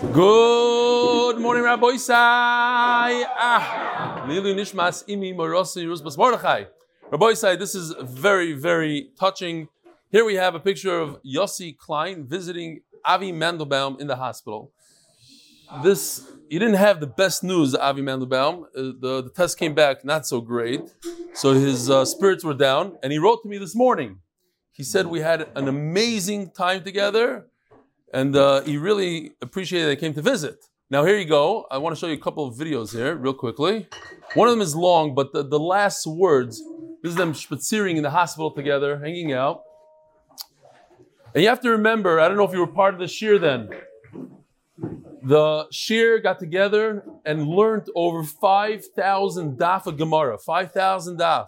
Good morning, Rabbi Isai. Ah, Nishmas Imi Rusbas Mordechai. Rabbi Isai, this is very, very touching. Here we have a picture of Yossi Klein visiting Avi Mandelbaum in the hospital. This, he didn't have the best news, Avi Mandelbaum. Uh, the, the test came back not so great. So his uh, spirits were down. And he wrote to me this morning. He said we had an amazing time together and uh, he really appreciated that I came to visit. Now here you go. I want to show you a couple of videos here, real quickly. One of them is long, but the, the last words, this is them spaziering in the hospital together, hanging out. And you have to remember, I don't know if you were part of the shir then. The shir got together and learned over 5,000 daf of Gemara, 5,000 daf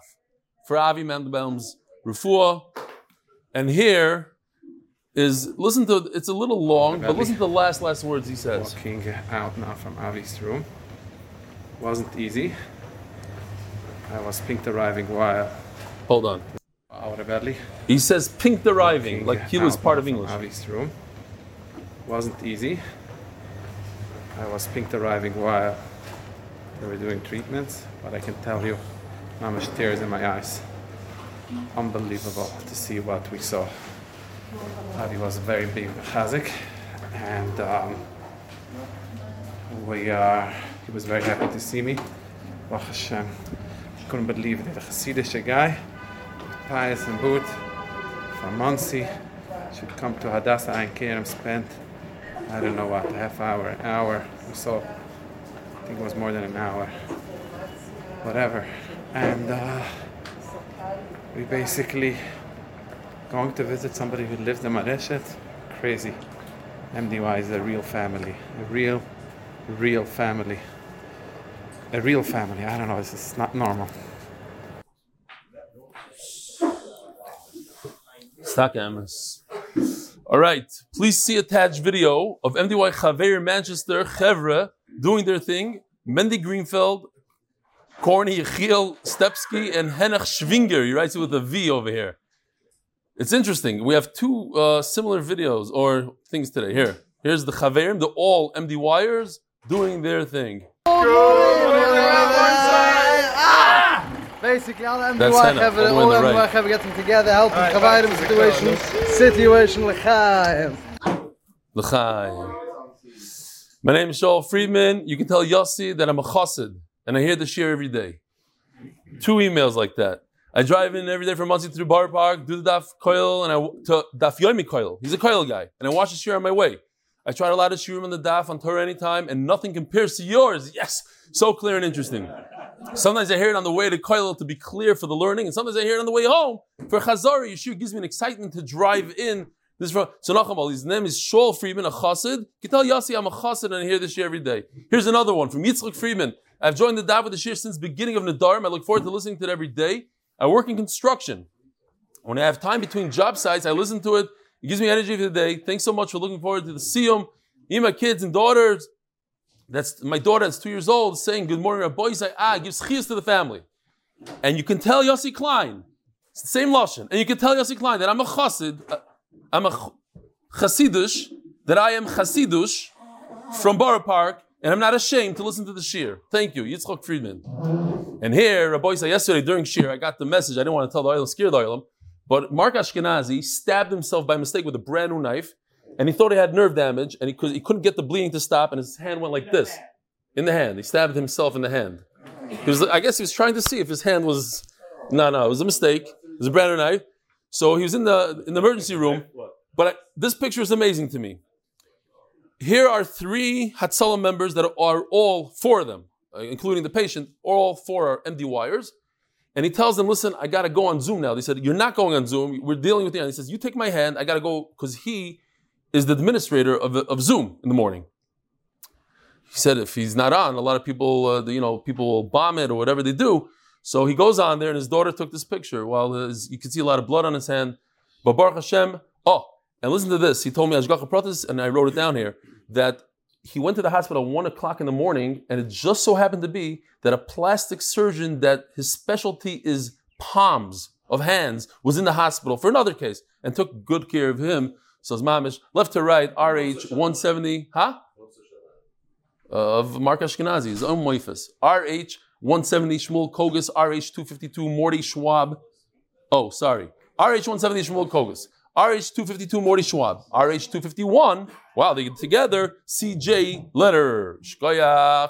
for Avi Mandelbaum's refuah. And here, is listen to it's a little long, but listen to the last last words he says. Walking out now from Avi's room wasn't easy. I was pink arriving while Hold on. our. He says pink deriving, Walking like he was part of English. Avi's room wasn't easy. I was pink arriving while they were doing treatments, but I can tell you, how much tears in my eyes. Unbelievable to see what we saw. Avi was a very big chazik, and um, we uh, he was very happy to see me. Baruch Hashem, couldn't believe that a Hasidic guy, pious and good, from Monsey, should come to Hadassah Ein Kerem, spent I don't know what, a half hour, an hour or so. I think it was more than an hour, whatever. And uh, we basically going to visit somebody who lives in Mareshet. Crazy. MDY is a real family. A real, real family. A real family. I don't know, this is not normal. All right, please see attached video of MDY Chaver Manchester Chevre doing their thing. Mendy Greenfeld, Corny Yechiel Stepsky, and Henach Schwinger. He writes it with a V over here. It's interesting. We have two uh, similar videos or things today. Here, here's the Chaverim, the all MDYers doing their thing. Basically, all MDY That's Hannah, have, all the way all MDY right. have getting together, helping Chavarim situation, situation l'chaim. L'chaim. My name is Shaul Friedman. You can tell Yossi that I'm a chassid, and I hear the shir every day. Two emails like that. I drive in every day from Monsey through Bar Park, do the Daf Koil, and I to Daf Yomi Koil. He's a Koil guy, and I watch the shir on my way. I try to lot of shirim on the Daf on Torah anytime, and nothing compares to yours. Yes, so clear and interesting. Sometimes I hear it on the way to Koil to be clear for the learning, and sometimes I hear it on the way home for Chazari. Yeshua gives me an excitement to drive in. This is from so his name is Shaul Friedman, a chassid. Tell Yossi I'm a chassid and I hear this year every day. Here's another one from Yitzchak Friedman. I've joined the Daf with the Shir since beginning of Nedarim. I look forward to listening to it every day. I work in construction. When I have time between job sites, I listen to it. It gives me energy for the day. Thanks so much for looking forward to the Siyum. And my kids and daughters. That's my daughter that's two years old saying good morning, Rabbi Yisai. Ah, gives chiyas to the family. And you can tell Yossi Klein, it's the same lashon, and you can tell Yossi Klein that I'm a chassid, uh, I'm a ch- chassidush, that I am chassidush from Borough Park, and I'm not ashamed to listen to the shir. Thank you, Yitzchok Friedman. And here, Rabbi Yisai, yesterday during shir, I got the message. I didn't want to tell the oil, scare the oil, but Mark Ashkenazi stabbed himself by mistake with a brand new knife, and he thought he had nerve damage, and he, could, he couldn't get the bleeding to stop, and his hand went like this, in the hand. He stabbed himself in the hand. I guess he was trying to see if his hand was. No, no, it was a mistake. It was a brand new knife. So he was in the in the emergency room. But I, this picture is amazing to me. Here are three Hatzalah members that are all four of them, uh, including the patient. All four are MDYers. And he tells them, "Listen, I got to go on Zoom now." They said, "You're not going on Zoom. We're dealing with you." And he says, "You take my hand. I got to go because he is the administrator of, of Zoom in the morning." He said, "If he's not on, a lot of people, uh, you know, people will bomb it or whatever they do." So he goes on there, and his daughter took this picture. While his, you can see a lot of blood on his hand, but Baruch Hashem. Oh, and listen to this. He told me Ashgacha and I wrote it down here, that he went to the hospital at one o'clock in the morning, and it just so happened to be that a plastic surgeon that his specialty is palms of hands was in the hospital for another case and took good care of him. So Mamish, left to right, RH 170, huh? Uh, of Mark Ashkenazi, his own moifus. RH 170 Shmuel Kogas, RH 252 Morty Schwab. Oh, sorry. RH 170 Shmuel Kogas. RH252 Morty Schwab, RH251, wow, they get together, CJ Letter. Shkoyach.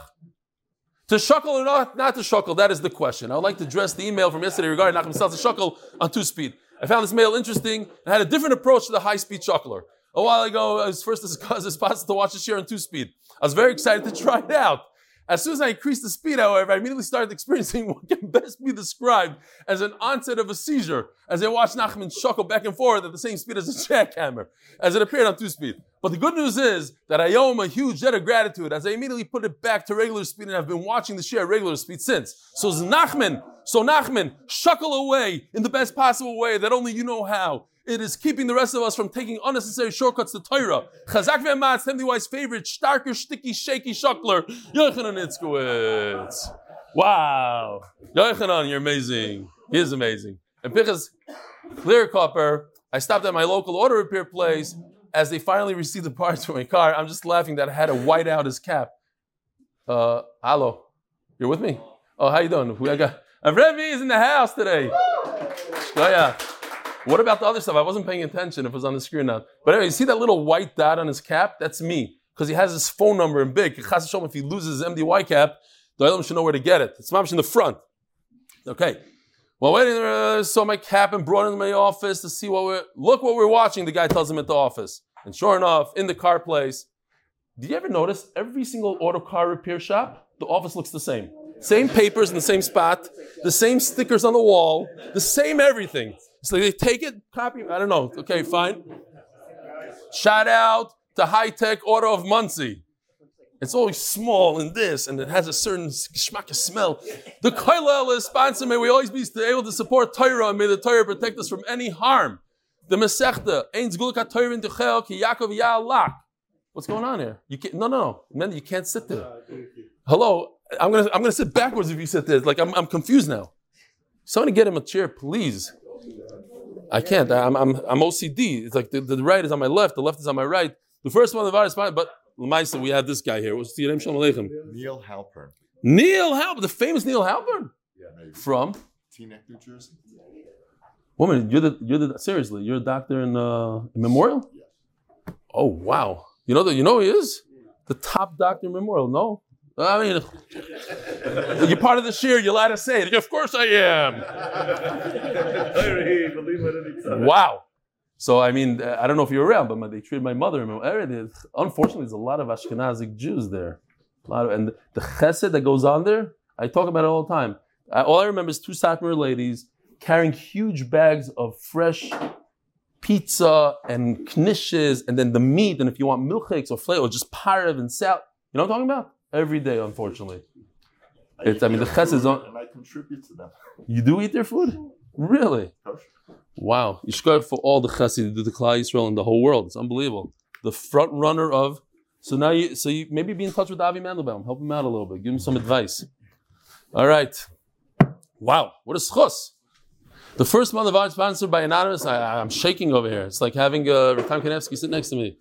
To shuckle or not, not to shuckle, that is the question. I would like to address the email from yesterday regarding Nachum Sal to shuckle on two speed. I found this mail interesting and had a different approach to the high speed shuckler. A while ago, I was first discussed as possible to watch this year on two speed. I was very excited to try it out. As soon as I increased the speed, however, I immediately started experiencing what can best be described as an onset of a seizure as I watched Nachman shuckle back and forth at the same speed as a jackhammer, as it appeared on two speed. But the good news is that I owe him a huge debt of gratitude as I immediately put it back to regular speed and I've been watching the share at regular speed since. So Nachman, so Nachman, shuckle away in the best possible way that only you know how. It is keeping the rest of us from taking unnecessary shortcuts to Torah. Chazak v'ematz, Temdiwai's favorite, starker, sticky, shaky shuckler, Yochanan Itzkowitz. Wow. Yochanan, you're amazing. He is amazing. And Pichas Clear Copper, I stopped at my local auto repair place as they finally received the parts for my car. I'm just laughing that I had to white out his cap. Uh, hello. You're with me? Oh, how you doing? We got, Rebbe is in the house today. Oh, yeah. What about the other stuff? I wasn't paying attention if it was on the screen now. But anyway, you see that little white dot on his cap? That's me. Because he has his phone number in big. If he loses his MDY cap, the other should know where to get it. It's mamish in the front. Okay. Well, there, uh, saw my cap and brought it into my office to see what we're, look what we're watching, the guy tells him at the office. And sure enough, in the car place, do you ever notice every single auto car repair shop, the office looks the same? Same papers in the same spot, the same stickers on the wall, the same everything. So they take it, copy. I don't know. Okay, fine. Shout out to High Tech Auto of Monsey. It's always small and this, and it has a certain schmack smell. The Koilel is sponsor. May we always be able to support Torah, and may the Torah protect us from any harm. The Masechta, Ein Zgulka Torah in Tuchel, Ki Yaakov Ya'alak. What's going on here? You can't, no, no, no. Man, you can't sit there. Hello, I'm gonna, I'm gonna sit backwards if you sit there. Like I'm, I'm confused now. Somebody get him a chair, please. I can't. I'm, I'm, I'm OCD. It's like the, the right is on my left, the left is on my right. The first one, the virus, but Lamaisa, we have this guy here. What's the name? Shalom Aleichem. Neil Halpern. Neil Halpern, the famous Neil Halpern. Yeah, maybe. From? Teaneck, New Jersey. Woman, you're the you're the seriously, you're a doctor in, uh, in Memorial. Yes. Oh wow! You know that you know he is the top doctor in Memorial. No, I mean, you're part of the share. You're allowed to say it. Of course I am. wow. So I mean, uh, I don't know if you're around, but they treated my mother. Unfortunately, there's a lot of Ashkenazic Jews there. A lot of, and the chesed that goes on there, I talk about it all the time. I, all I remember is two Satmar ladies carrying huge bags of fresh pizza and knishes, and then the meat, and if you want milkshakes or flavor, or just parav and sal. You know what I'm talking about? Every day, unfortunately. I, It's, I mean, the chesed is on. And I contribute to them. You do eat their food? Really? Wow. Yishkar for all the chesed you do the Klal Yisrael in the whole world. It's unbelievable. The front runner of. So now you, so you maybe be in touch with Avi Mandelbaum. Help him out a little bit. Give him some advice. All right. Wow. What a schus. The first month of art sponsored by Anonymous. I, I'm shaking over here. It's like having uh, Ratam Kanevsky sit next to me.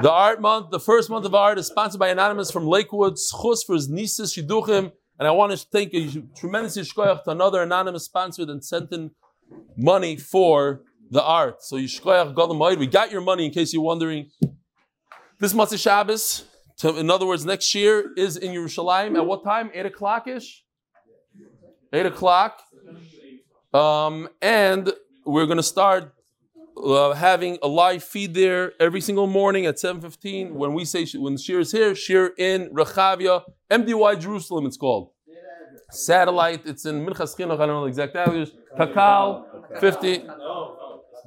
The art month, the first month of art is sponsored by Anonymous from Lakewood. Schus for his nieces, Shiduchim. And I want to thank a tremendous yishkoyach to another anonymous sponsor that sent in money for the art. So yishkoyach Moed, we got your money in case you're wondering. This Matzah Shabbos, to, in other words, next year is in Yerushalayim at what time? Eight o'clock ish. Eight o'clock, um, and we're going to start uh, having a live feed there every single morning at 7.15 when we say when shir is here shir in Rechavia MDY Jerusalem it's called. Satellite it's in Minchas Chinuch I don't know the exact address Kakal 50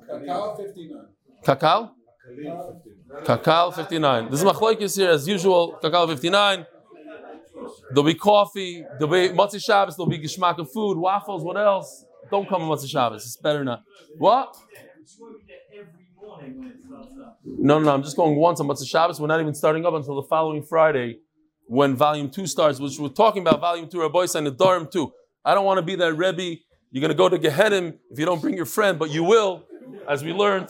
Kakao 59. Kakal Kakal 59 this is Machlaikis here as usual Kakal 59 there'll be coffee there'll be Matzah Shabbos there'll be Geshmak of food waffles what else? Don't come on Matzah Shabbos it's better not. What No, no, no. I'm just going once on Matzah Shabbos. We're not even starting up until the following Friday when Volume 2 starts, which we're talking about Volume 2, Rabbi and the Durham 2. I don't want to be that Rebbe. You're going to go to Gehenim if you don't bring your friend, but you will, as we learned.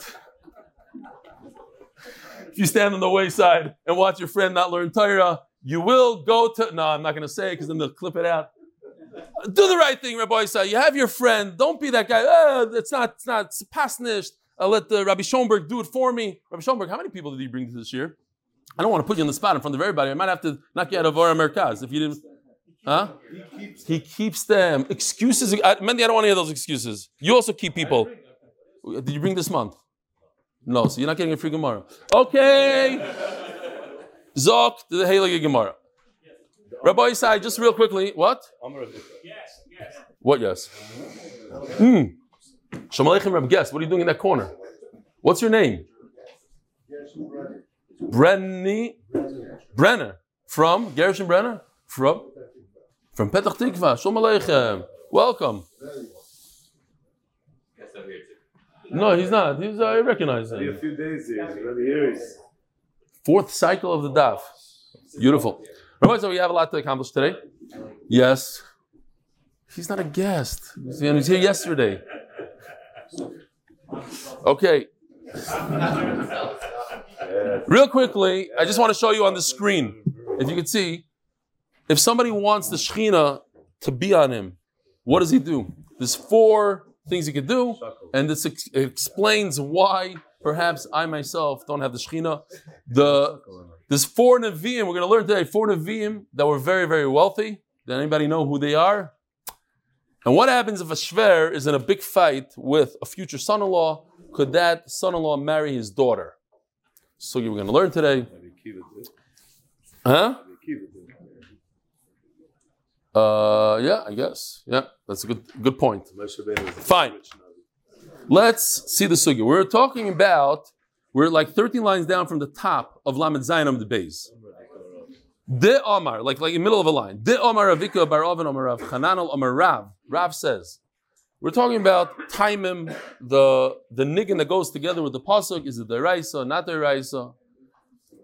If you stand on the wayside and watch your friend not learn Torah, You will go to. No, I'm not going to say it because then they'll clip it out. Do the right thing, Rabbi Isai. You have your friend. Don't be that guy. Oh, it's not. It's not. It's past nisht. I'll let the Rabbi Schoenberg do it for me. Rabbi Schoenberg, how many people did he bring this year? I don't want to put you on the spot in front of everybody. I might have to knock you out of Vora Merkaz if you didn't. Huh? He keeps them. Excuses. I, Mendy, I don't want to hear those excuses. You also keep people. Did you bring this month? No, so you're not getting a free Gemara. Okay. Zok to the Heilige Gemara. Rabbi Isai, just real quickly, what? Yes, yes. What yes? Hmm. Shalom Aleichem, Reb Guest. What are you doing in that corner? What's your name? Brenny Brenner. From Gershon Brenner? From? From Petach Tikva. Shalom Aleichem. Welcome. No, he's not. He's, I recognize him. A few days here, already years. Fourth cycle of the daf. Beautiful. So we have a lot to accomplish today. Yes. He's not a guest. He was here yesterday. Okay. Real quickly, I just want to show you on the screen. If you can see, if somebody wants the Shekhinah to be on him, what does he do? There's four things he could do, and this ex- explains why perhaps I myself don't have the Shekhinah. The there's four Nevi'im, we're going to learn today, four Nevi'im that were very, very wealthy. Does anybody know who they are? And what happens if a Shver is in a big fight with a future son-in-law? Could that son-in-law marry his daughter? So we're going to learn today. Huh? Uh, yeah, I guess. Yeah, that's a good good point. Fine. Let's see the sugi. We're talking about we're like 13 lines down from the top of Lamed Zayin the base. De Omar, like like in the middle of a line. De Omar Avika Bar Oven Omar Rav Chananel Omar Rav. Rav says, we're talking about Taimim, the the niggin that goes together with the pasuk. Is it the Raisa, not the Raisa?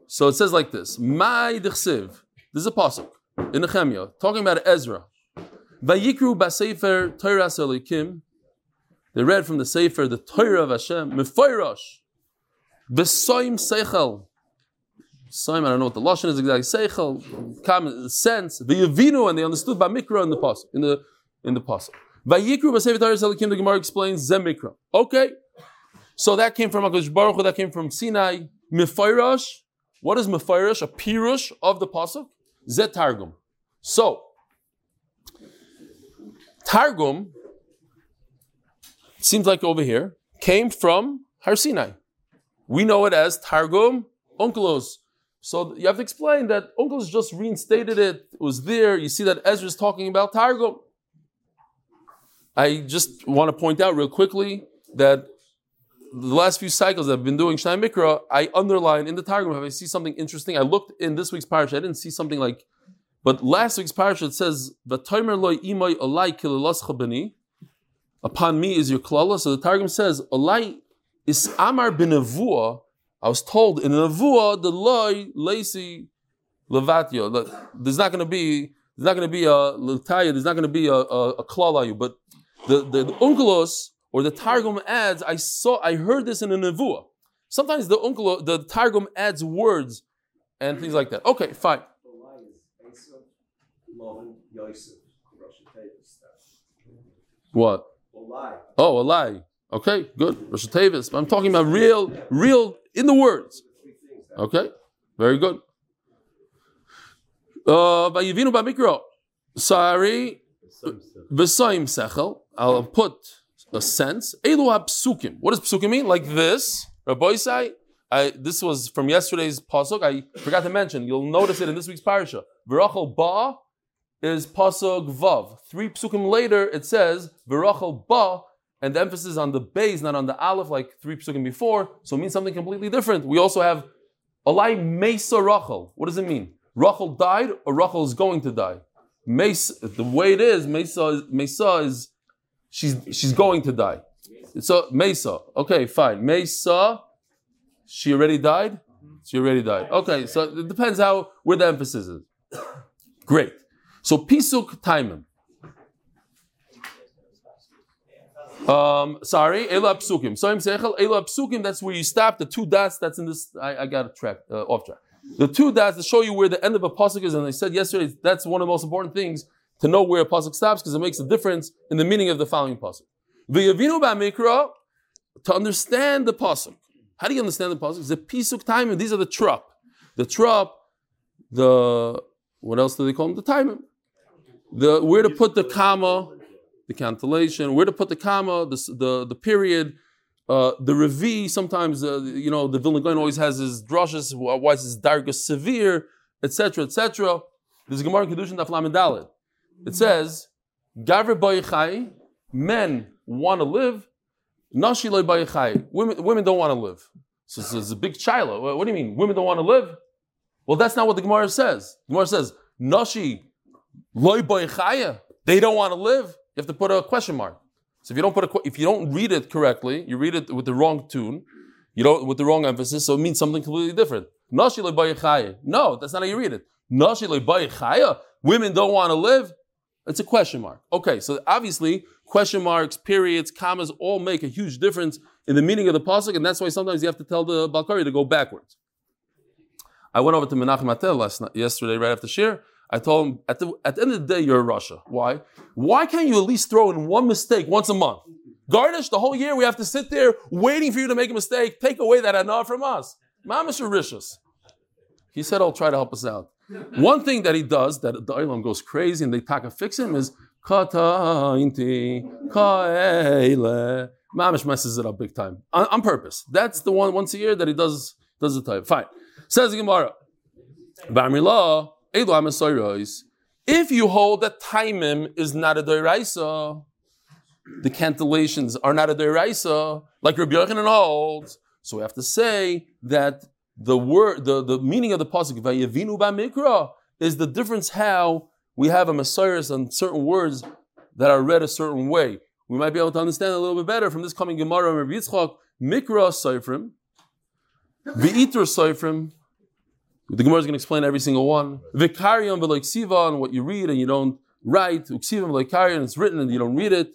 So it says like this: My Dechsiv. This is a pasuk in Nehemiah talking about Ezra. Vayikru basefer Torah Elikim. They read from the Sefer the Torah of Hashem. Mefoirash. Besoim Seichel. Soim, I don't know what the lashon is exactly. Seichel, common sense. Vayavinu, and they understood by Mikra in the pasuk. In the in the pasuk. Vayikru basefer Torah. The Gemara explains Zemikra. Okay, so that came from Hakadosh Baruch Hu. That came from Sinai. Mefoirash. What is Mefoirash? A pirush of the pasuk. Zet Targum. So, Targum, seems like over here, came from Har Sinai. We know it as Targum Onkelos. So you have to explain that Onkelos just reinstated it, it was there. You see that Ezra is talking about Targum. I just want to point out real quickly that the last few cycles I've been doing Shnai Mikra, I underline in the Targum, if I see something interesting, I looked in this week's parasha, I didn't see something like, but last week's parasha it says, V'toimer loy imoy olai kilalascha bani, upon me is your klala. So the Targum says, olai is amar b'nevua, I was told in a nevua, the loy lacy levatio, there's not going to be, there's not going to be a lataya, there's not going to be a, a, a klala, but the, the, the Onkelos, or the Targum adds, I saw, I heard this in a nevuah. Sometimes the uncle, the Targum adds words and things like that. Okay, fine. What? Oh, a lie. Okay, good. Rosh Tevis. I'm talking about real, real in the words. Okay, very good. Uh, Vayivinu b'mikro. Sorry. V'soim sechel. I'll put a sense. Elu psukim. What does psukim mean? Like this. Rabbi say, I, this was from yesterday's pasuk. I forgot to mention. You'll notice it in this week's parasha. V'rachel ba is pasuk vav. Three psukim later, it says v'rachel ba, and the emphasis is on the base, not on the aleph, like three psukim before. So it means something completely different. We also have alai mesa rachel. What does it mean? Rachel died, or Rachel is going to die. Mesa, the way it is, mesa is, mesa is she's she's going to die. So Mesa. Okay, fine. Mesa, she already died? She already died. Okay, so it depends how where the emphasis is. Great. So Pisuk Taimim. Um, sorry, Ela Psukim. So I'm Sechel, Ela Psukim, that's where you stop, the two dots that's in this. I, I got a track, uh, off track. The two dots to show you where the end of a pasuk is, and I said yesterday that's one of the most important things to know where a pasuk stops because it makes a difference in the meaning of the following pasuk. V'yavinu ba'mikra to understand the pasuk. How do you understand the pasuk? It's a pisuk time, and these are the trop, the trop, the what else do they call them? The timing. The where to put the comma, the cantillation, where to put the comma, the the, the period, uh, the revi. Sometimes uh, you know the Vilna Gaon always has his drushes. Why is his darga severe, etc., etc. There's a Gemara in Kedushin Daf Lamed Daled. It says, "Gavre boyichai, men want to live, nashi loy boyichai. Women women don't want to live." So this is a big chila. What, do you mean? Women don't want to live? Well, that's not what the Gemara says. The Gemara says, nashi loy boyichaya. They don't want to live. You have to put a question mark. So if you don't put a if you don't read it correctly, you read it with the wrong tune, you don't with the wrong emphasis, so it means something completely different. No, that's not how you read it. Women don't want to live. It's a question mark. Okay, so obviously question marks, periods, commas all make a huge difference in the meaning of the pasuk, and that's why sometimes you have to tell the Balkari to go backwards. I went over to Menachem Atel last night, yesterday, right after Shir. I told him at the at the end of the day, you're Russia. Why? Why can't you at least throw in one mistake once a month? Garnish the whole year. We have to sit there waiting for you to make a mistake. Take away that anah from us. Mamash Rishus. He said, "I'll try to help us out." One thing that he does that the Olam goes crazy and they taka fix him is kata inti kaele. Mamish messes it up big time on, on purpose. That's the one once a year that he does does the type. Fine. Says the Gemara. Amasoiros. If you hold that Taimim is not a Doiraisa, the cantillations are not a Doiraisa, like Rabbi Yochanan holds, so we have to say that the word, the, the meaning of the pasuk Vayavinu Ba'mikra is the difference how we have a Messiah on certain words that are read a certain way. We might be able to understand a little bit better from this coming Gemara and Rabbi Yitzchak, Mikra Seifrim, V'iter Seifrim, the Gemara is going to explain every single one. Vikarion v'loiksiva, and what you read and you don't write. Uksiva v'loikarion, it's written and you don't read it.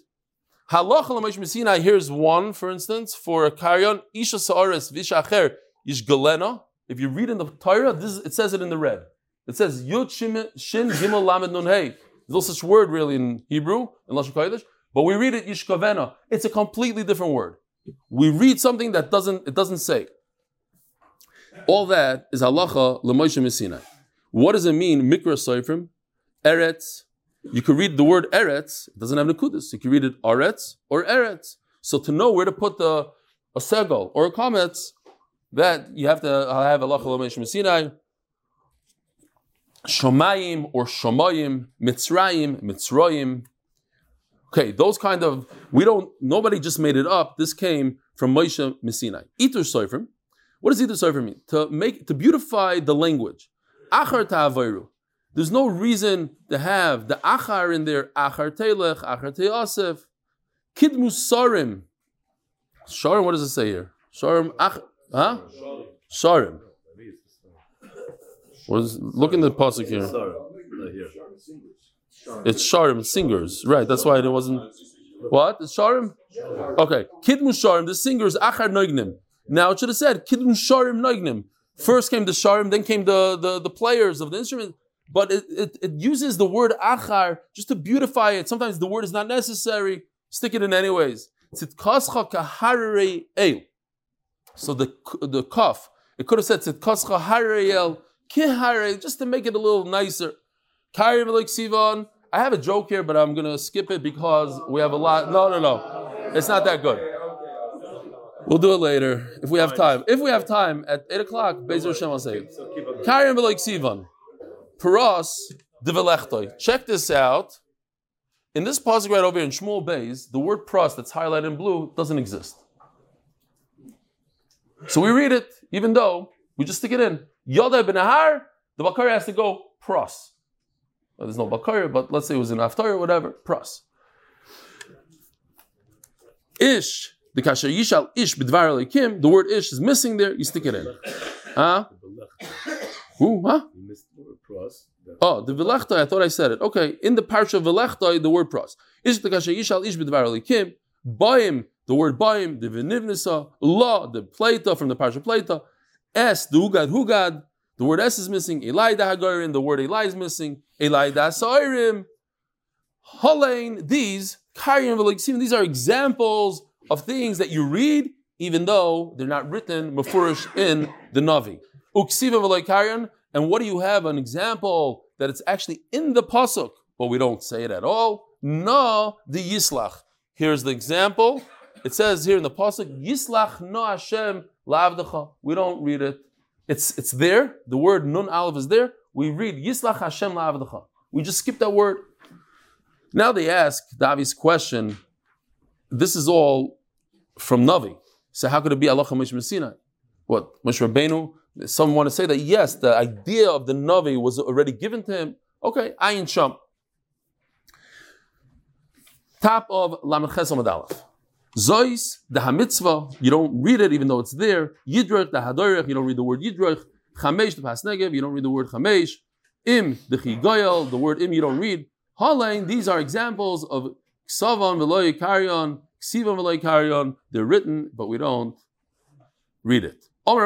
Halacha l'maish mesina, here's one, for instance, for a karion. Isha sa'ares v'ishacher ish galena. If you read in the Torah, this it says it in the red. It says Yud Shin Gimel Lamed Nun Hey. There's no such word really in Hebrew, in Lashon Kodesh, but we read it Yishkavena. It's a completely different word. We read something that doesn't, it doesn't say. All that is halacha l'moshe Sinai. What does it mean? Mikra soifrim, eretz. You could read the word eretz. It doesn't have nekudus. You can read it aretz or eretz. So to know where to put the a segol or a kometz, that you have to have halacha l'moshe Sinai. Shomayim or Shomayim, Mitzrayim, Mitzrayim. Okay, those kind of we don't. Nobody just made it up. This came from Moshe Messinai. Itur soifrim. What does Itur soifrim mean? To make to beautify the language. Achar ta'avayru. There's no reason to have the achar in there. Achar telech, achar te'asef. Kidmus sarim. Sharim. What does it say here? Sharim. Ach. Huh? Sharim. What is, look in the pasuk here. It's sharim, singers. Right, that's why it wasn't. What? It's sharim? Okay. Kidmu sharim, the singers, achar noignim. Now it should have said kidmu sharim noignim. First came the sharim, then came the, the, the players of the instrument. But it, it, it uses the word achar just to beautify it. Sometimes the word is not necessary. Stick it in anyways. So the the kaf, it could have said tzidkascha harei el kihare, just to make it a little nicer. Kari like Sivan. I have a joke here, but I'm gonna skip it because we have a lot. No, no, no. It's not that good. We'll do it later if we have time. If we have time at eight o'clock, Bezer Hashem will say it. Kari like Sivan. Paras de Check this out. In this pasuk right over here in Shmuel Bays, the word pros that's highlighted in blue doesn't exist. So we read it, even though we just stick it in. Yoda ben Ahar, the Bakari has to go pros. Well, there's no Bakari, but let's say it was in Aftar or whatever, pros. Ish, the Kasher Yishal Ish b'dvar Elikim, the word Ish is missing there, you stick it in. Huh? Who? Huh? Oh, the Velechtai, I thought I said it. Okay, in the parsha of Velechtai, the word pros. Ish the Kasher Yishal Ish b'dvar Elikim, Baim, the word Baim, the Venivnisa, La, the Plata from the parsha Plata, Es, the Hugad Hugad, The word S is missing. Eli da Hagarin, the word Eli is missing. Eli da Sairim. Halain, these, Karim v'Leksim, these are examples of things that you read, even though they're not written, Mefurish, in the Navi. Uksiva and what do you have? An example that it's actually in the Pasuk, but we don't say it at all. No, the Yislach. Here's the example. It says here in the Pasuk, Yislach no Hashem la'avdecha. We don't read it. It's, it's there. The word nun aleph is there. We read Yislach Hashem la'avdecha. We just skip that word. Now they ask the obvious question. This is all from Navi. So how could it be Allah Moshe Sinai? What Moshe Rabbeinu? Some want to say that yes, the idea of the Navi was already given to him. Okay, Ayin Sham. Top of Lamed Ches Amud Zois, the Hamitzvah, you don't read it even though it's there. Yidrech, the Hadoirech, you don't read the word Yidrech. Chamesh, the Pasnegev, you don't read the word Chamesh. Im, the Chigoyel, the word Im you don't read. Halain, these are examples of Ksavan, Veloy, Karyon, Karyon. They're written, but we don't read it. You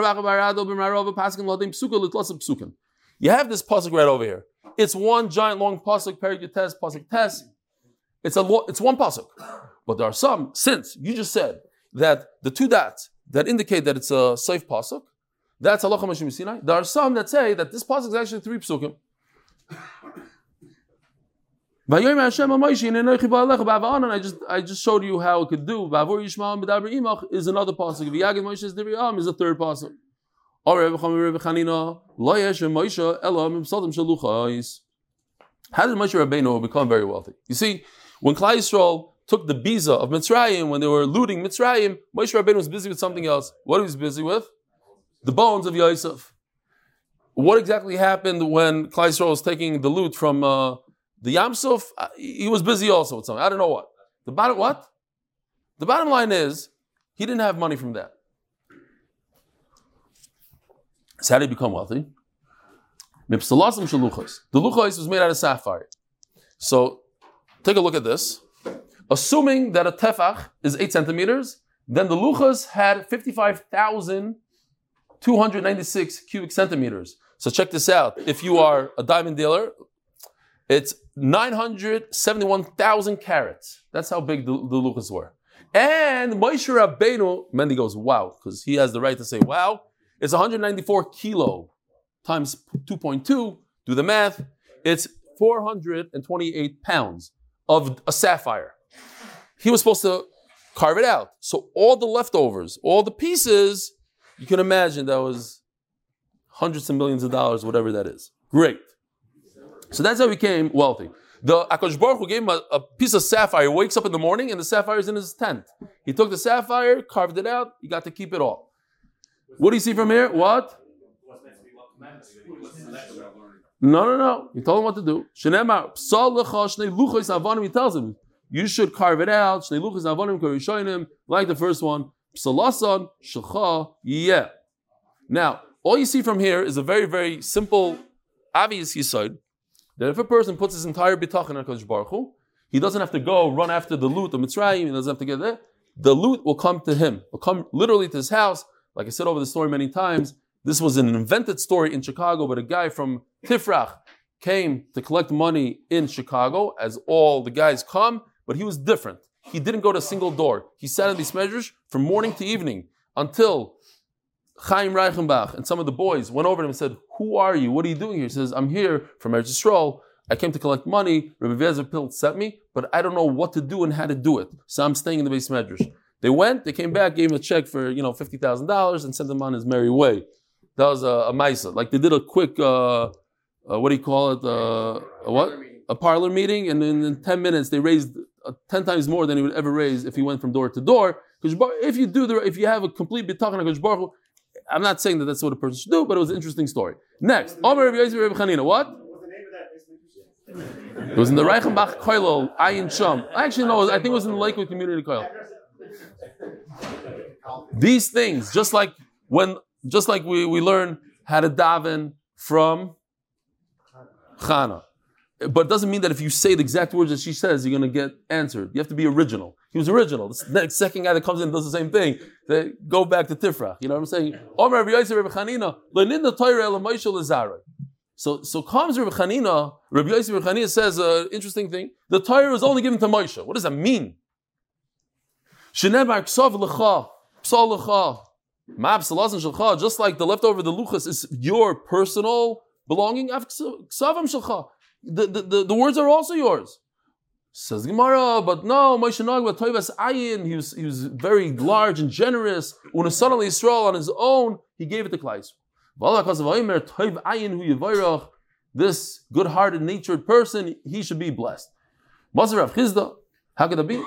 have this pasuk right over here. It's one giant long pasuk, period test, pasuk test. It's a lo- it's one pasuk, but there are some. Since you just said that the two dots that indicate that it's a safe pasuk, that's halacha Sinai. There are some that say that this pasuk is actually three pasukim. Vayomer Hashem al Moshe, and Enochi ba'alecha ba'avanan. I just I just showed you how it could do. Va'avor Yishmael b'daber imach is another pasuk. V'yagid Moshe's divriyam is a third pasuk. Or Rebbe Chaim Rebbe Chanina lo yesh Moshe elo mimsadim shaluchais. How did Moshe Rabbeinu become very wealthy? You see, when Klai Yisrael took the biza of Mitzrayim, when they were looting Mitzrayim, Moshe Rabbeinu was busy with something else. What was he busy with? The bones of Yosef. What exactly happened when Klai Yisrael was taking the loot from uh, the Yamsuf, uh, he was busy also with something. I don't know what. The bottom what? The bottom line is he didn't have money from that. So how did he become wealthy? Shaluchos. The luchos was made out of sapphire. So take a look at this. Assuming that a tefach is eight centimeters, then the luchos had 55,296 cubic centimeters. So check this out. If you are a diamond dealer, it's 971,000 carats. That's how big the, the luchos were. And Moshe Rabbeinu, Mendy goes, wow, because he has the right to say, wow. It's 194 kilo times 2.2. Do the math. It's 428 pounds of a sapphire. He was supposed to carve it out. So all the leftovers, all the pieces, you can imagine that was hundreds of millions of dollars, whatever that is. Great. So that's how he became wealthy. The Akash Baruch Hu gave him a, a, piece of sapphire. He wakes up in the morning and the sapphire is in his tent. He took the sapphire, carved it out, he got to keep it all. What do you see from here? What? No, no, no. He told him what to do. He tells him, you should carve it out. Like the first one. Now, all you see from here is a very, very simple, obvious yisod that if a person puts his entire bitachon on Kodesh Baruch Hu, he doesn't have to go run after the loot of Mitzrayim. He doesn't have to get there. The loot will come to him. Will come literally to his house. Like I said over the story many times, this was an invented story in Chicago, but a guy from Tifrach came to collect money in Chicago, as all the guys come, but he was different. He didn't go to a single door. He sat in these measures from morning to evening until Chaim Reichenbach and some of the boys went over to him and said, Who are you? What are you doing here? He says, I'm here from Eretz Yisrael. I came to collect money. Rabbi Vezer Pilt sent me, but I don't know what to do and how to do it. So I'm staying in the base medrash. They went, they came back, gave him a check for, you know, $50,000 and sent him on his merry way. That was a, a Maisa. Like they did a quick, uh, uh, what do you call it? Uh, a what? A parlor meeting. And in, in 10 minutes, they raised uh, 10 times more than he would ever raise if he went from door to door. Because if you do the, if you have a complete bitachon on Baruch I'm not saying that that's what a person should do, but it was an interesting story. Next, Omer Rabbi Yosef Rabbi Chanina. What? It was in the Reichenbach Koilel, Ayin Sham. Actually, no, I think it was in the Lakewood Community Koilel. These things, just like when, just like we, we learn how to daven from Chana. but it doesn't mean that if you say the exact words that she says, you're going to get answered. You have to be original. He was original. The next second guy that comes in does the same thing, they go back to Tifrach. You know what I'm saying? So, so comes Rabbi Chanina, Rabbi Yosef Chanina says an interesting thing. The Torah was only given to Moshe. What does that mean? Just like the leftover, the luchas is your personal belonging. The, the, the, the words are also yours. Says Gemara, but no, Moshe Nag, Toivas Ayin, he was, he was very large and generous. When suddenly Israel on his own, he gave it to Klai Yisrael. This good-hearted, natured person, he should be blessed. Mazar Rav Chizda, how could it be?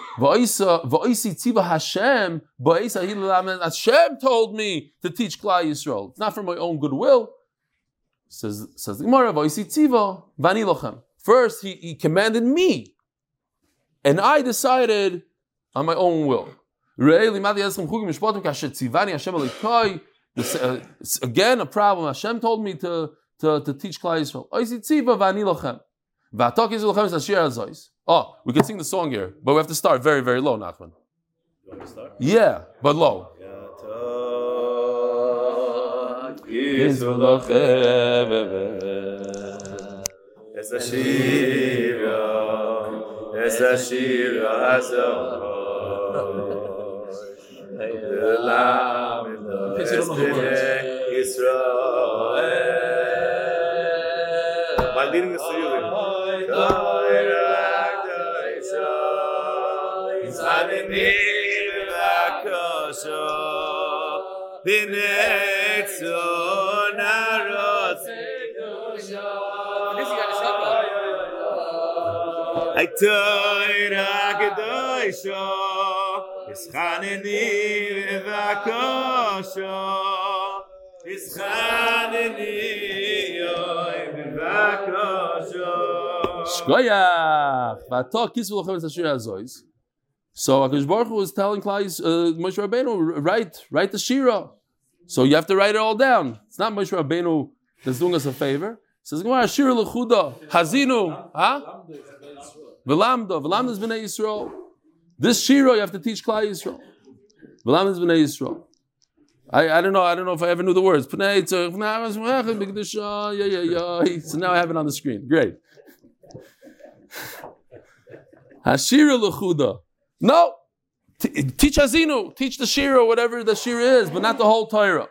Hashem. Hashem told me to teach Klai Yisrael. It's not for my own goodwill. Says says the Gemara. First, he, he commanded me, and I decided on my own will. This, uh, again, a problem. Hashem told me to, to, to teach Klai Yisrael. Oh, we can sing the song here, but we have to start very, very low, Nachman. Yeah, but low. Es a shira, es a shir azor ay la mendor isra maldirin su yuri I told her Kedosha, is Chaneni v'akosha, is Chaneni v'akosha. Shkoyach. V'ato kisvu lochem es ashir hazois. So Hakadosh Baruch was telling Klai, uh, Moshe Rabbeinu, write, write the shira. So you have to write it all down. It's not Moshe Rabbeinu that's doing us a favor. It says Gemara shira lechuda hazinu, huh? V'lamda, v'lamda is b'nei Yisrael. This shira you have to teach Klai Yisrael. V'lamda is b'nei Yisrael. I, I don't know. I don't know if I ever knew the words. Yeah, yeah, yeah. So now I have it on the screen. Great. Hashira lechuda. No, T- teach Hazinu, teach the Shira, whatever the Shira is, but not the whole Torah.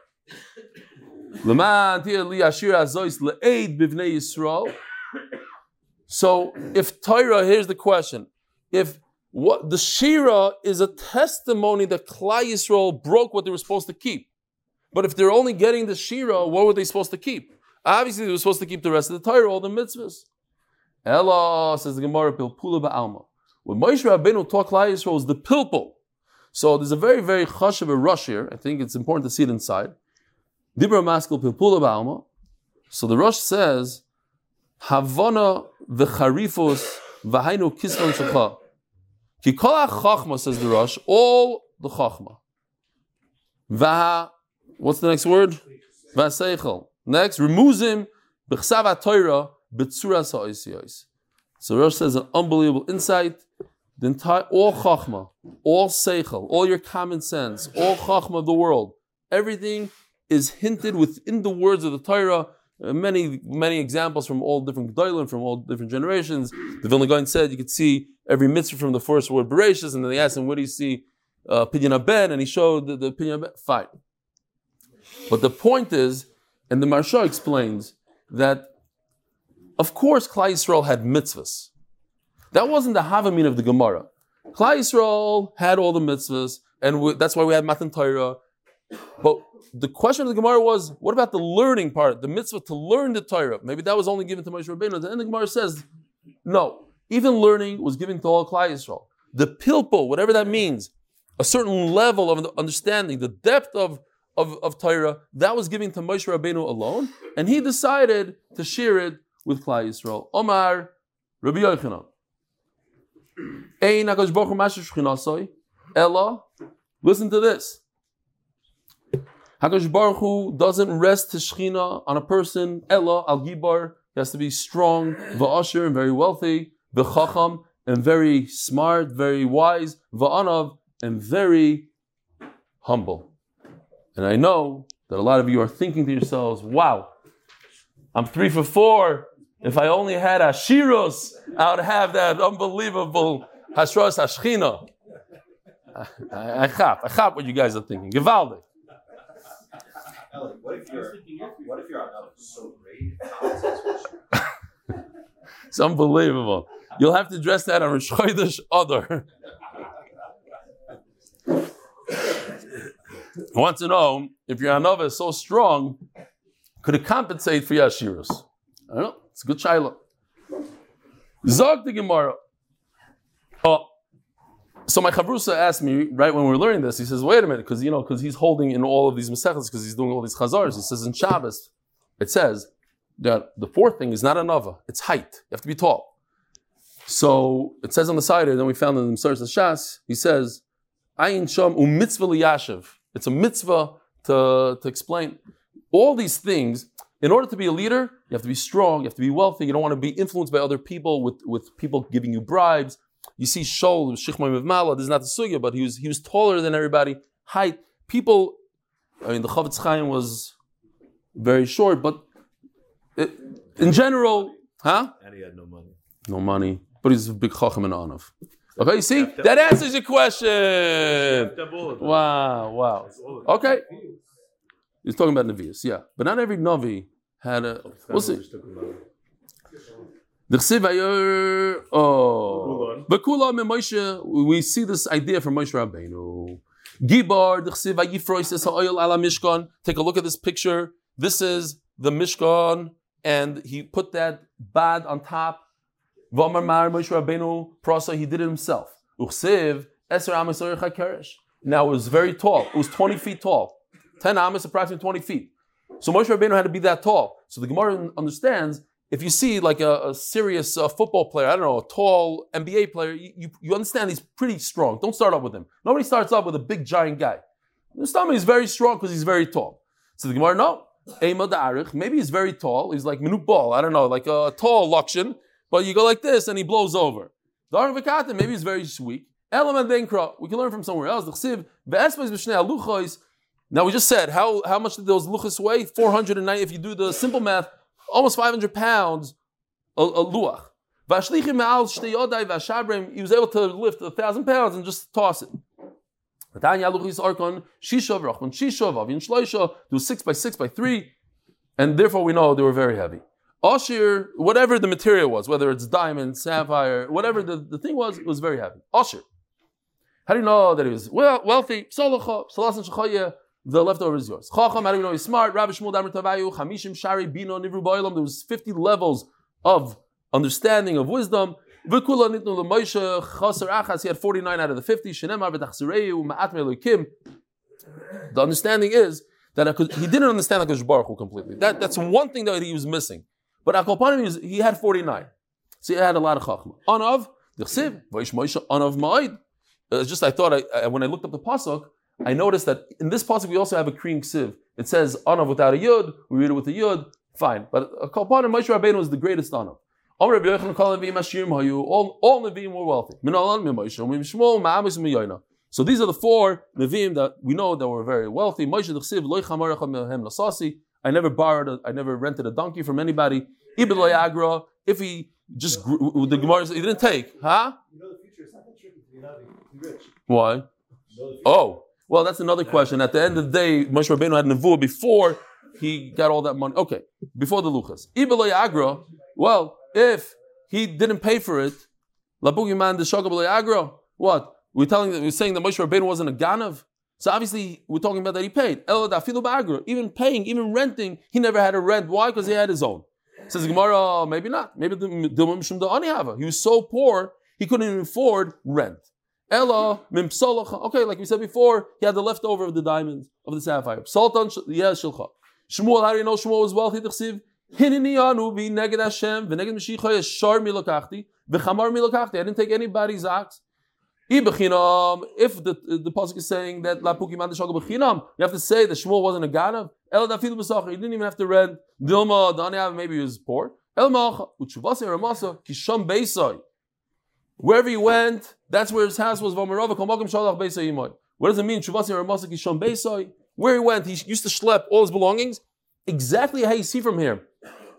Bivnei. So if Torah, here's the question: If what the Shira is a testimony that Klai Yisrael broke what they were supposed to keep, but if they're only getting the Shira, what were they supposed to keep? Obviously, they were supposed to keep the rest of the Torah, all the mitzvahs. Ella says the Gemara Pilpula ba'alma. When Moshe Rabbeinu taught Klai Yisrael was the pilpul. So there's a very, very chush of a rush here. I think it's important to see it inside. Dibra maskil pilpula ba'alma. So the rush says, Havana v'charifos v'hainu kisman shakha. Ki kol chachma says the rush, all the chachma. Vaha, what's the next word? V'aseichel. Next, remuzim b'chsav Torah b'tzuras ha'oisiyos. So Rosh says an unbelievable insight. The entire, all chachma, all seichel, all your common sense, all chachma of the world, everything is hinted within the words of the Torah. Uh, many, many examples from all different gedolim, from all different generations. The Vilna Gaon said you could see every mitzvah from the first word Bereshis, and then they asked him, "What do you see?" Uh, Pidyon Ben, and he showed the, the Pidyon Ben. Fine, but the point is, and the Maharsha explains that of course, Klai Yisrael had mitzvahs. That wasn't the Havamin of the Gemara. Klai Yisrael had all the mitzvahs, and we, that's why we had Matan Torah. But the question of the Gemara was, what about the learning part, the mitzvah to learn the Torah? Maybe that was only given to Moshe Rabbeinu. And the Gemara says, no, even learning was given to all Klai Yisrael. The pilpo, whatever that means, a certain level of understanding, the depth of, of, of Torah, that was given to Moshe Rabbeinu alone, and he decided to share it with Klai Yisrael. Omar, Rabbi Yochanan. Ein HaKadosh Baruch Hu Ella, listen to this. HaKadosh Baruch Hu doesn't rest his Shechina on a person, Ella, Al Gibar, he has to be strong, va'asher, and very wealthy, v'chacham, and very smart, very wise, va'anav, and very humble. And I know that a lot of you are thinking to yourselves, wow, I'm three for four. If I only had Ashiros, I would have that unbelievable Hashros Hashchina. I, I chap, I chap what you guys are thinking. Givaldic. What if you're what if you're on so great? It's unbelievable. You'll have to dress that on Rosh Chodesh Adar. I want to know if your anova is so strong, could it compensate for your Ashiros? I don't know. It's a good shaila. Zog the Gemara. Oh, so my chavrusa asked me right when we were learning this. He says, "Wait a minute, because you know, because he's holding in all of these mesechas, because he's doing all these chazars." He says in Shabbos, it says that the fourth thing is not a nava; it's height. You have to be tall. So it says on the side. Then we found in the Msaris Shas. He says, "Ayin sham umitzvah liyashiv." It's a mitzvah to to explain all these things. In order to be a leader, you have to be strong. You have to be wealthy. You don't want to be influenced by other people with, with people giving you bribes. You see Shol, Shechmai of Mala, this is not the sugya, but he was he was taller than everybody. Height. People, I mean, the Chofetz Chaim was very short, but it, in general, huh? And he had no money. No money, but he's a big chacham and anav. Okay, you see, that answers your question. Wow, wow. Okay, he's talking about Nevi'us, yeah, but not every Navi had a. We'll see. The Chsiv Ayer, oh, Bekula me Moshe. Oh. We see this idea from Moshe Rabbeinu. Gibar the Chsiv Ayifrois is ha'oil ala Mishkan. Take a look at this picture. This is the Mishkan, and he put that bad on top. V'amar Mar Moshe Rabbeinu Prasa. He did it himself. Uchsiv Eser Amos Orich Now it was very tall. It was twenty feet tall. Ten Amos, approximately twenty feet. So Moshe Rabbeinu had to be that tall. So the Gemara understands if you see like a, a serious uh, football player, I don't know, a tall NBA player, you, you, you understand he's pretty strong. Don't start off with him. Nobody starts off with a big giant guy. Mustama is very strong because he's very tall. So the Gemara, no. Ema Da'arich, maybe he's very tall. He's like minute ball, I don't know, like a tall Lakshan, but you go like this and he blows over. Darn Vikata, maybe he's very weak. Element Denkra, we can learn from somewhere else. The B'shnei. Now we just said, how, how much did those luchas weigh? 490. If you do the simple math, almost 500 pounds a, a luach. He was able to lift a thousand pounds and just toss it. Was six by six by three, and therefore we know they were very heavy. Ashir, whatever the material was, whether it's diamond, sapphire, whatever the, the thing was, it was very heavy. Ashir. How do you know that he was well, wealthy? The leftover is yours. Chacham, how do smart? Rabbi Shmuel Damar Tavayu, Shari Bino Nivru Boilam. There was 50 levels of understanding of wisdom. V'kula nitnu l'Moshe chaser achas. He had 49 out of the 50. Shenemar v'tachzireu ma'at. The understanding is that he didn't understand HaKadosh Baruch completely. That, that's one thing that he was missing. But Akopanim, he had 49. So he had a lot of chachma. Anav, the chsiv, v'yish Moshe, anav ma'id. It's just I thought, I, I, when I looked up the pasuk, I noticed that in this pasuk we also have a cream sieve. It says anav without a yud. We read it with a yud. Fine, but a and Moshe Rabbeinu was the greatest anav. All all Nevi'im were wealthy. So these are the four Nevi'im that we know that were very wealthy. I never borrowed, a, I never rented a donkey from anybody. If he just grew, the Gemara, he didn't take, huh? You know the future. It's not that tricky to be rich. Why? You know the future. Oh, well, that's another question. At the end of the day, Moshe Rabbeinu had Nevuah before he got all that money. Okay, before the Luchas. Ibelay Agra, well, if he didn't pay for it, Labugiman the Agra, what? We're telling we're saying that Moshe Rabbeinu wasn't a Ganav. So obviously, we're talking about that he paid. Even paying, even renting, he never had a rent. Why? Because he had his own. Says Gemara, oh, maybe not. Maybe the He was so poor, he couldn't even afford rent. Ella mimsalach. Okay, like we said before, he had the leftover of the diamonds of the sapphire. Sultan, yes, shilcha. Shmuel, how do you know Shmuel was wealthy? Tchsiv. Hinini anu bi neged Hashem v'neged Mashiach yeshar milokachti v'chamar milokachti. I didn't take anybody's ox. If the the pasuk is saying that lapuki man you have to say that Shmuel wasn't a ganav. Ela dafil b'sachar. He didn't even have to rent. Dilma Daniel maybe he was poor. El Malcha, Uchuvase Ramasa, Kisham Beisai. Wherever he went, that's where his house was. What does it mean? Where he went, he used to schlep all his belongings. Exactly how you see from here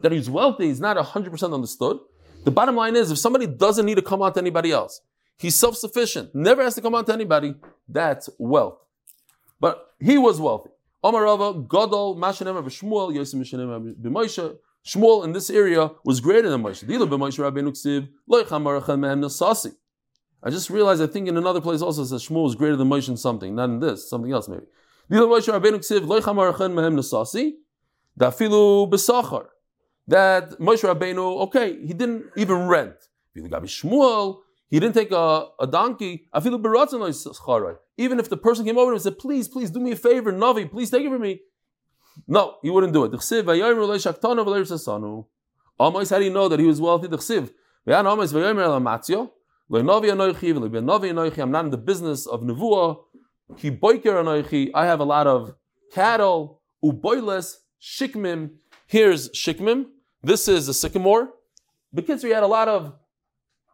that he's wealthy is not 100% understood. The bottom line is if somebody doesn't need to come out to anybody else, he's self sufficient, never has to come out to anybody, that's wealth. But he was wealthy. Omar Rava, Gadol, Mashanem, Shmuel, Yosef Mishanem, B'Moshe. Shmuel in this area was greater than Moshe. I just realized, I think in another place also says Shmuel was greater than Moshe in something, not in this, something else maybe. That Moshe Rabbeinu, okay, he didn't even rent. He didn't take a, a donkey. Even if the person came over and said, please, please do me a favor, Navi, please take it from me. No, he wouldn't do it. How do you know that he was wealthy? I'm not in the business of nevuah. I have a lot of cattle. Shikmim. Here's shikmim. This is a sycamore. Because he had a lot of,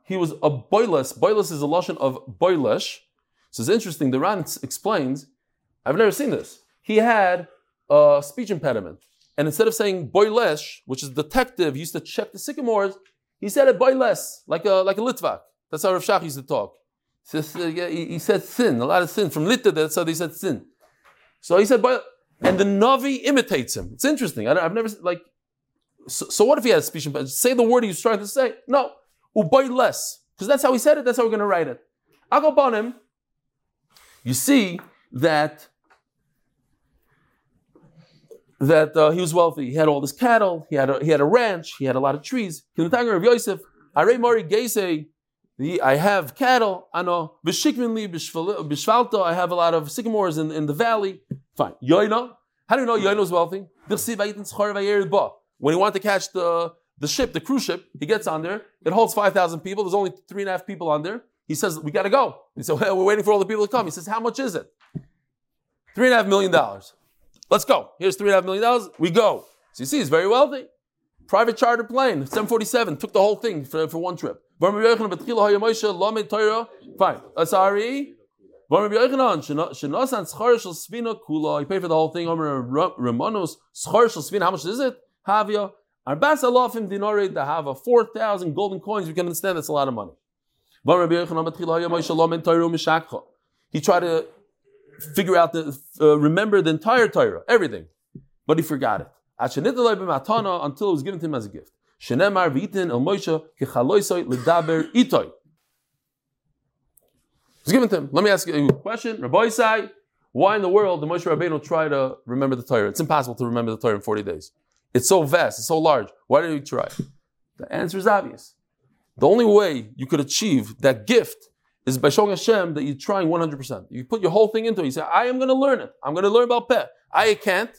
he was a boiles. Boiles is a lotion of boilesh. So it's interesting. The Ran explains, I've never seen this. He had a speech impediment. And instead of saying boilesh, which is detective, used to check the sycamores, he said it boiles, like a, like a litvak. That's how Rav Shach used to talk. He, uh, said sin, a lot of sin. From Litta, that's how they said sin. So he said boil, and the Navi imitates him. It's interesting. I have never, like, so, so, what if he had a speech impediment? Say the word he was trying to say. No, uboiles. Because that's how he said it, that's how we're going to write it. I'll go upon him. You see that that uh, he was wealthy. He had all this cattle. He had a, he had a ranch. He had a lot of trees. of Yosef, Mori Geise, I have cattle. I know b'shikminli. I have a lot of sycamores in, in the valley. Fine. Yoina. How do you know Yoina wealthy? When he wanted to catch the the ship, the cruise ship, he gets on there. It holds five thousand people. There's only three and a half people on there. He says, "We got to go." He said, well, "We're waiting for all the people to come." He says, "How much is it?" Three and a half million dollars. Let's go. Here's three and a half million dollars. We go. So you see, he's very wealthy. Private charter plane, 747, took the whole thing for, for one trip. Fine. Sorry. He paid for the whole thing. How much is it? Havia. Arbas alafim dinore to have a 4,000 golden coins. We can understand that's a lot of money. He tried to figure out the, uh, remember the entire Torah, everything. But he forgot it. Until it was given to him as a gift. Shenemar v'itin el Moshe. It's given to him. Let me ask you a question. Rabbi Isai, why in the world did Moshe Rabbeinu try to remember the Torah? It's impossible to remember the Torah in 40 days. It's so vast, it's so large. Why did he try? The answer is obvious. The only way you could achieve that gift is by showing Hashem that you're trying 100%. You put your whole thing into it. You say, I am going to learn it. I'm going to learn about peh. I can't.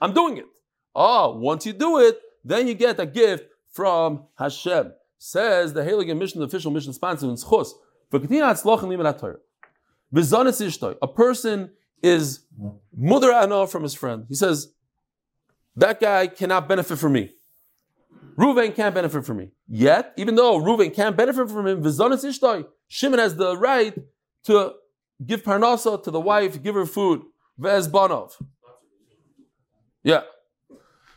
I'm doing it. Oh, once you do it, then you get a gift from Hashem. Says the Heilige Mission, the official mission sponsor in Schus. A person is mother ana from his friend. He says, that guy cannot benefit from me. Ruvain can't benefit from me. Yet, even though Ruvain can't benefit from him, Shimon has the right to give parnasa to the wife, give her food. Vez banov. Yeah.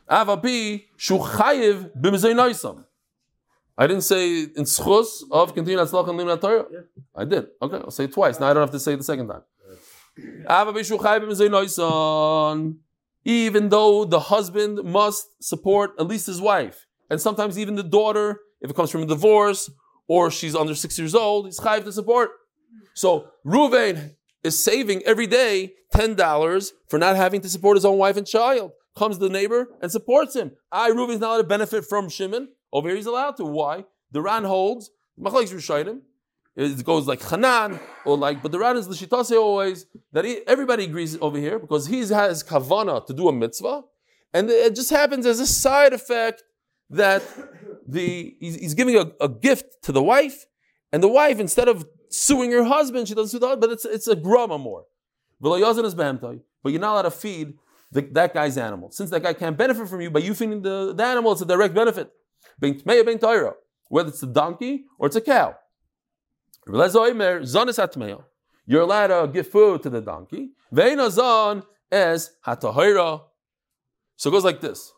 Avapi shuchayiv b'mezaynaisam. I didn't say in schus of continue atzlach and limnat Torah. I did. Okay, I'll say it twice. Now I don't have to say it the second time. Avapi shuchayiv. Even though the husband must support at least his wife, and sometimes even the daughter, if it comes from a divorce or she's under six years old, he's chayiv to support. So Ruvain is saving every day ten dollars for not having to support his own wife and child. Comes the neighbor and supports him. I Ruvain's not allowed to benefit from Shimon. Over here he's allowed to. Why? The Ran holds Machlokes Rishonim. It goes like Hanan or like, but the Ran is l'shitase always that he, everybody agrees over here because he has kavana to do a mitzvah, and it just happens as a side effect that the he's, he's giving a, a, gift to the wife, and the wife instead of suing her husband, she doesn't sue the husband, but it's it's a grama more. But you're not allowed to feed the, that guy's animal. Since that guy can't benefit from you, by you feeding the, the animal, it's a direct benefit. Whether it's a donkey or it's a cow. You're allowed to give food to the donkey. Zon hatahira. So it goes like this.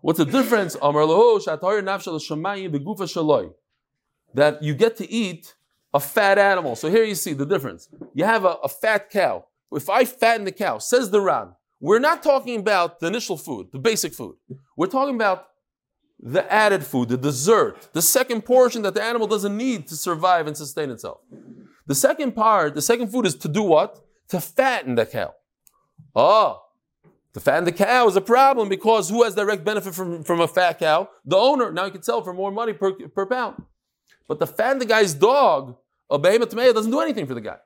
What's the difference? Oh, Shaloi. That you get to eat a fat animal. So here you see the difference. You have a, a fat cow. If I fatten the cow, says the Ran, we're not talking about the initial food, the basic food. We're talking about the added food, the dessert, the second portion that the animal doesn't need to survive and sustain itself. The second part, the second food is to do what? To fatten the cow. Ah, Oh, fat fatten the cow is a problem because who has direct benefit from, from a fat cow? The owner. Now he can sell for more money per, per pound. But to fatten the guy's dog, a behemoth doesn't do anything for the guy.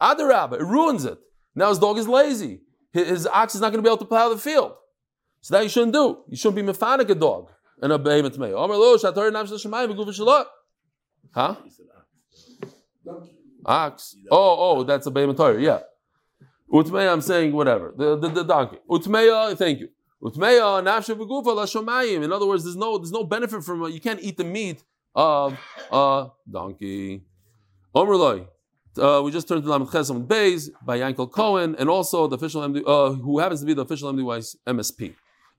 Adarabba, it ruins it. Now his dog is lazy. His, his ox is not going to be able to plow the field. So that you shouldn't do. You shouldn't be mechanik a dog and a behemoth tomato. Omer lo, shatar nam shemayim v'gufa. Huh? Ox. Oh, oh, that's a behemoth yeah. Utmeya, I'm saying whatever. The, the, the donkey. Utmeya, thank you. Utmeya, nafshe v'gufa la. In other words, there's no, there's no benefit from, you can't eat the meat of a donkey. Omer. Uh, we just turned to Lamed Chesam Beis by Yankel Cohen, and also the official MD, uh, who happens to be the official MDY's MSP.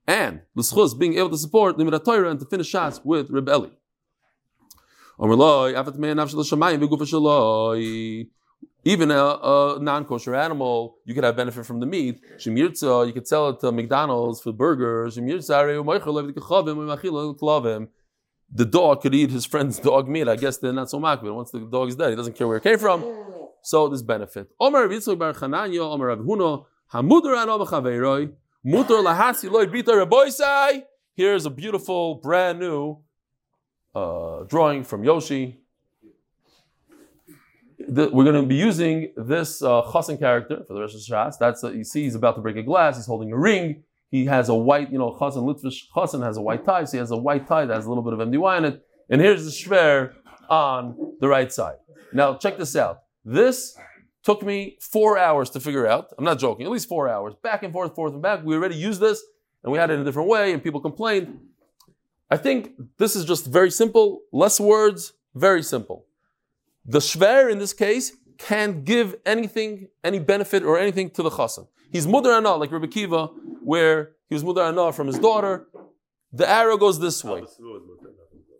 And L'schus being able to support Limit Torah and to finish shots with Rebelli. Omer loy, afat mei nafshel shamayim v'gufa shaloi. Even a, a non-kosher animal, you could have benefit from the meat. Shemirtza, you could sell it to McDonald's for burgers. The dog could eat his friend's dog meat. I guess they're not so but once the dog is dead, he doesn't care where it came from. So this benefit. Omer Yitzchak Bar Chananya, Omer Rav Huno, Hamudur Ano B'Chaveiroi, Mutor Lahasi Loi Bita Reboisai. Here's a beautiful, brand new uh, drawing from Yoshi. The, we're going to be using this uh, Chassan character for the rest of the shots. That's uh, you see, he's about to break a glass. He's holding a ring. He has a white, you know, Chassan Litvish Chassan has a white tie, so he has a white tie that has a little bit of MDY in it. And here's the shver on the right side. Now check this out. This took me four hours to figure out. I'm not joking. At least four hours, back and forth, forth and back. We already used this, and we had it in a different way, and people complained. I think this is just very simple, less words, very simple. The shver in this case can't give anything, any benefit or anything to the chassan. He's mudar anah, like Rebbe Kiva, where he was mudar anah from his daughter. The arrow goes this way.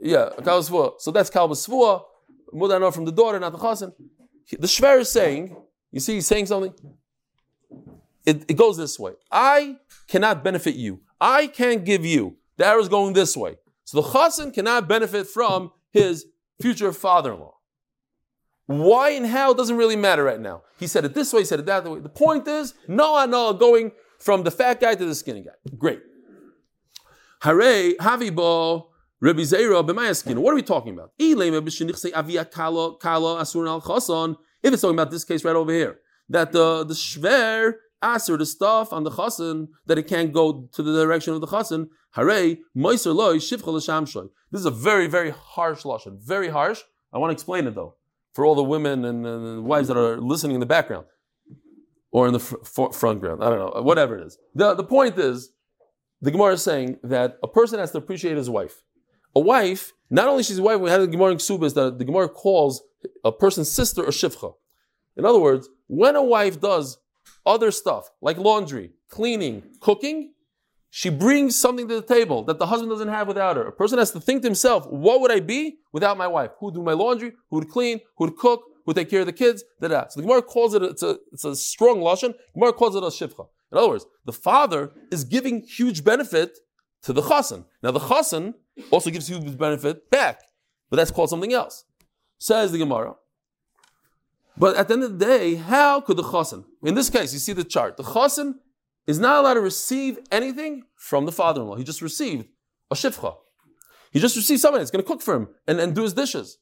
Yeah, Kalba Savua. So that's Kalba Savua, mudar anah from the daughter, not the chassan. The shver is saying, you see, he's saying something. It, it goes this way. I cannot benefit you. I can't give you. The arrow is going this way. So the chassan cannot benefit from his future father-in-law. Why and how doesn't really matter right now. He said it this way, he said it that way. The point is, no, no, going from the fat guy to the skinny guy. Great. Hare, Havibo, Rabbi Zera, B'mayaskin. What are we talking about? If it's talking about this case right over here, that the, the shver aser, the stuff on the chasen, that it can't go to the direction of the chasen, hare, moiser loy, shivcha l'shamshoy. This is a very, very harsh lashon. Very harsh. I want to explain it though for all the women and, and wives that are listening in the background or in the fr- front ground. I don't know, whatever it is. The, the point is, the Gemara is saying that a person has to appreciate his wife. A wife, not only she's a wife, we had the Gemara in Ksubas that the Gemara calls a person's sister a shivcha. In other words, when a wife does other stuff like laundry, cleaning, cooking, she brings something to the table that the husband doesn't have without her. A person has to think to himself, what would I be without my wife? Who would do my laundry? Who would clean? Who would cook? Who would take care of the kids? Da, da. So the Gemara calls it, it's a, it's a strong lashon. Gemara calls it a shivcha. In other words, the father is giving huge benefit to the chassan. Now the chassan also gives huge benefit back, but that's called something else. Says the Gemara. But at the end of the day, how could the chassan, in this case, you see the chart, the chassan is not allowed to receive anything from the father-in-law. He just received a shifcha. He just received somebody that's going to cook for him and, and do his dishes.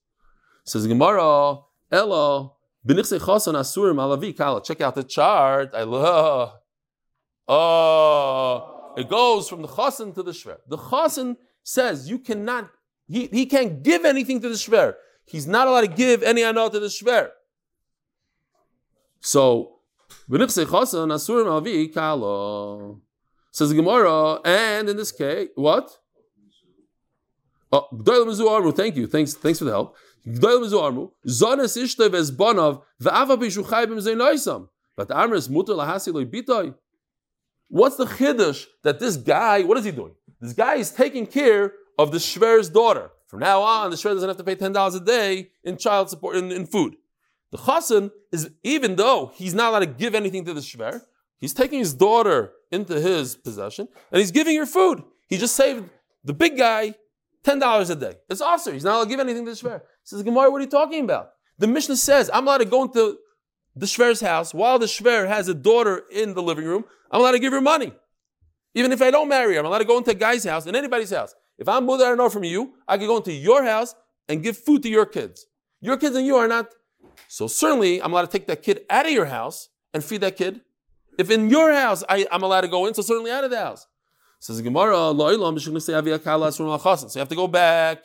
Says Gemara, Elo, b'nichse chasan asurim alavi kala. Check out the chart. I love. Oh, uh, it goes from the chasan to the shver. The chasan says you cannot, he, he can't give anything to the shver. He's not allowed to give any anah to the shver. So Says the Gemara, and in this case, what? Oh, thank you. Thanks, thanks for the help. What's the chiddush that this guy, what is he doing? This guy is taking care of the Shver's daughter. From now on, the Shver doesn't have to pay $10 a day in child support, in, in food. The chassan is, even though he's not allowed to give anything to the Shver, he's taking his daughter into his possession and he's giving her food. He just saved the big guy $10 a day. It's awesome. he's not allowed to give anything to the Shver. He says, Gemara, what are you talking about? The Mishnah says, I'm allowed to go into the Shver's house while the Shver has a daughter in the living room. I'm allowed to give her money. Even if I don't marry her, I'm allowed to go into a guy's house, in anybody's house. If I'm mother, I know from you, I can go into your house and give food to your kids. Your kids and you are not. So certainly, I'm allowed to take that kid out of your house and feed that kid. If in your house I, am allowed to go in, so certainly out of the house. Says the Gemara, so you have to go back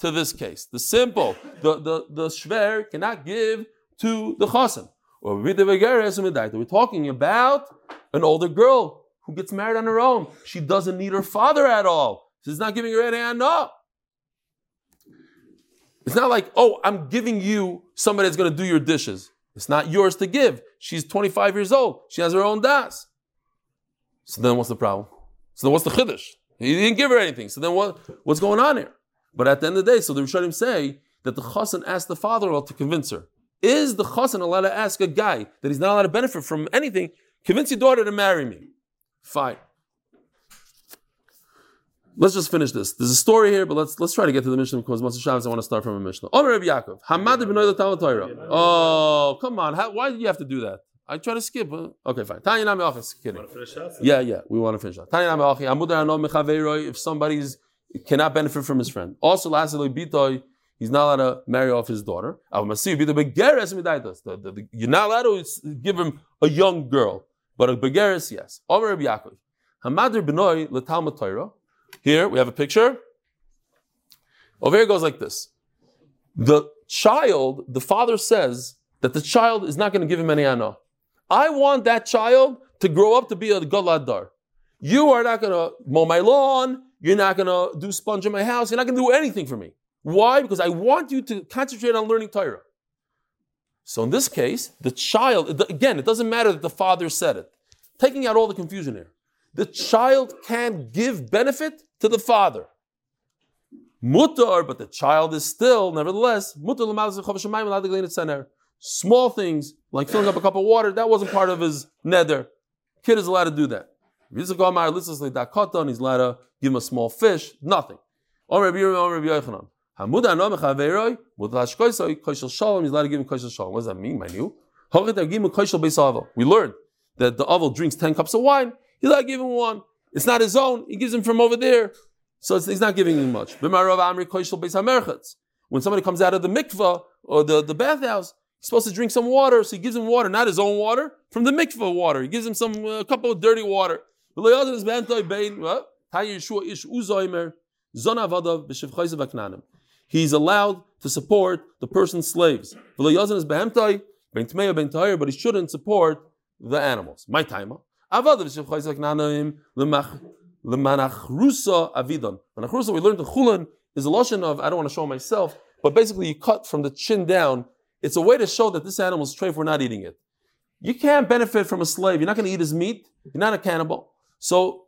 to this case. The simple, the, the, the shver cannot give to the chasen. We're talking about an older girl who gets married on her own. She doesn't need her father at all. She's not giving her any hand. No. It's not like, oh, I'm giving you somebody that's going to do your dishes. It's not yours to give. She's 25 years old. She has her own das. So then what's the problem? So then what's the chiddush? He didn't give her anything. So then what, what's going on here? But at the end of the day, so the Rishonim say that the chassan asked the father-in-law to convince her. Is the chassan allowed to ask a guy that he's not allowed to benefit from anything, convince your daughter to marry me? Fine. Let's just finish this. There's a story here, but let's let's try to get to the Mishnah because Moshe Shabbos I want to start from a Mishnah. Omer Rabbi Yaakov, Hamad b'noy Talmud Torah. Oh, come on! How, why do you have to do that? I try to skip. Huh? Okay, fine. Tanya Nami Office. Kidding. Yeah, yeah, we want to finish that. Tanya Nami Office. Amud Ano Mechaveiroi. If somebody's cannot benefit from his friend. Also, lastly, Bitoy. He's not allowed to marry off his daughter. You're not allowed to give him a young girl, but a begeres, yes. Omer Rabbi Yaakov. Hamadir b'noi l'talmud Torah. Here we have a picture. Over here goes like this. The child, the father says that the child is not going to give him any anah. I want that child to grow up to be a galadar. You are not going to mow my lawn. You're not going to do sponge in my house. You're not going to do anything for me. Why? Because I want you to concentrate on learning Torah. So in this case, the child, again, it doesn't matter that the father said it. Taking out all the confusion here. The child can't give benefit to the father. Mutar, but the child is still, nevertheless, small things like filling up a cup of water, that wasn't part of his nether. Kid is allowed to do that. He's allowed to give him a small fish, nothing. He's allowed to give him koshel shalom. What does that mean, my new? We learned that the oval drinks 10 cups of wine. He's to give him one. It's not his own. He gives him from over there. So he's not giving him much. When somebody comes out of the mikvah or the, the bathhouse, he's supposed to drink some water, so he gives him water, not his own water, from the mikvah water. He gives him some a uh, couple of dirty water. He's allowed to support the person's slaves. But he shouldn't support the animals. My timer. Lemanachrusa avidon. Manachrusa, we learned the chulin is a lotion of, I don't want to show myself, but basically you cut from the chin down. It's a way to show that this animal is treif, we're not eating it. You can't benefit from a slave. You're not going to eat his meat. You're not a cannibal. So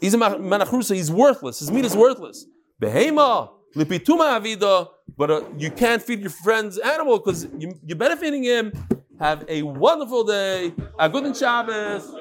he's a manachrusa, he's worthless. His meat is worthless. Behema, lipituma avida, but uh, you can't feed your friend's animal because you, are benefiting him. Have a wonderful day. A good Shabbos.